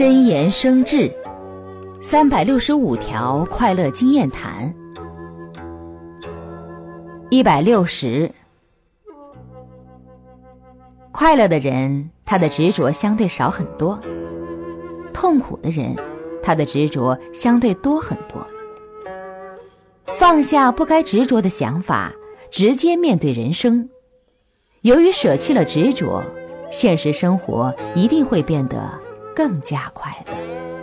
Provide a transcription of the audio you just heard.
真言生智，三百六十五条快乐经验谈。一百六十，快乐的人，他的执着相对少很多；痛苦的人，他的执着相对多很多。放下不该执着的想法，直接面对人生。由于舍弃了执着，现实生活一定会变得更加快乐。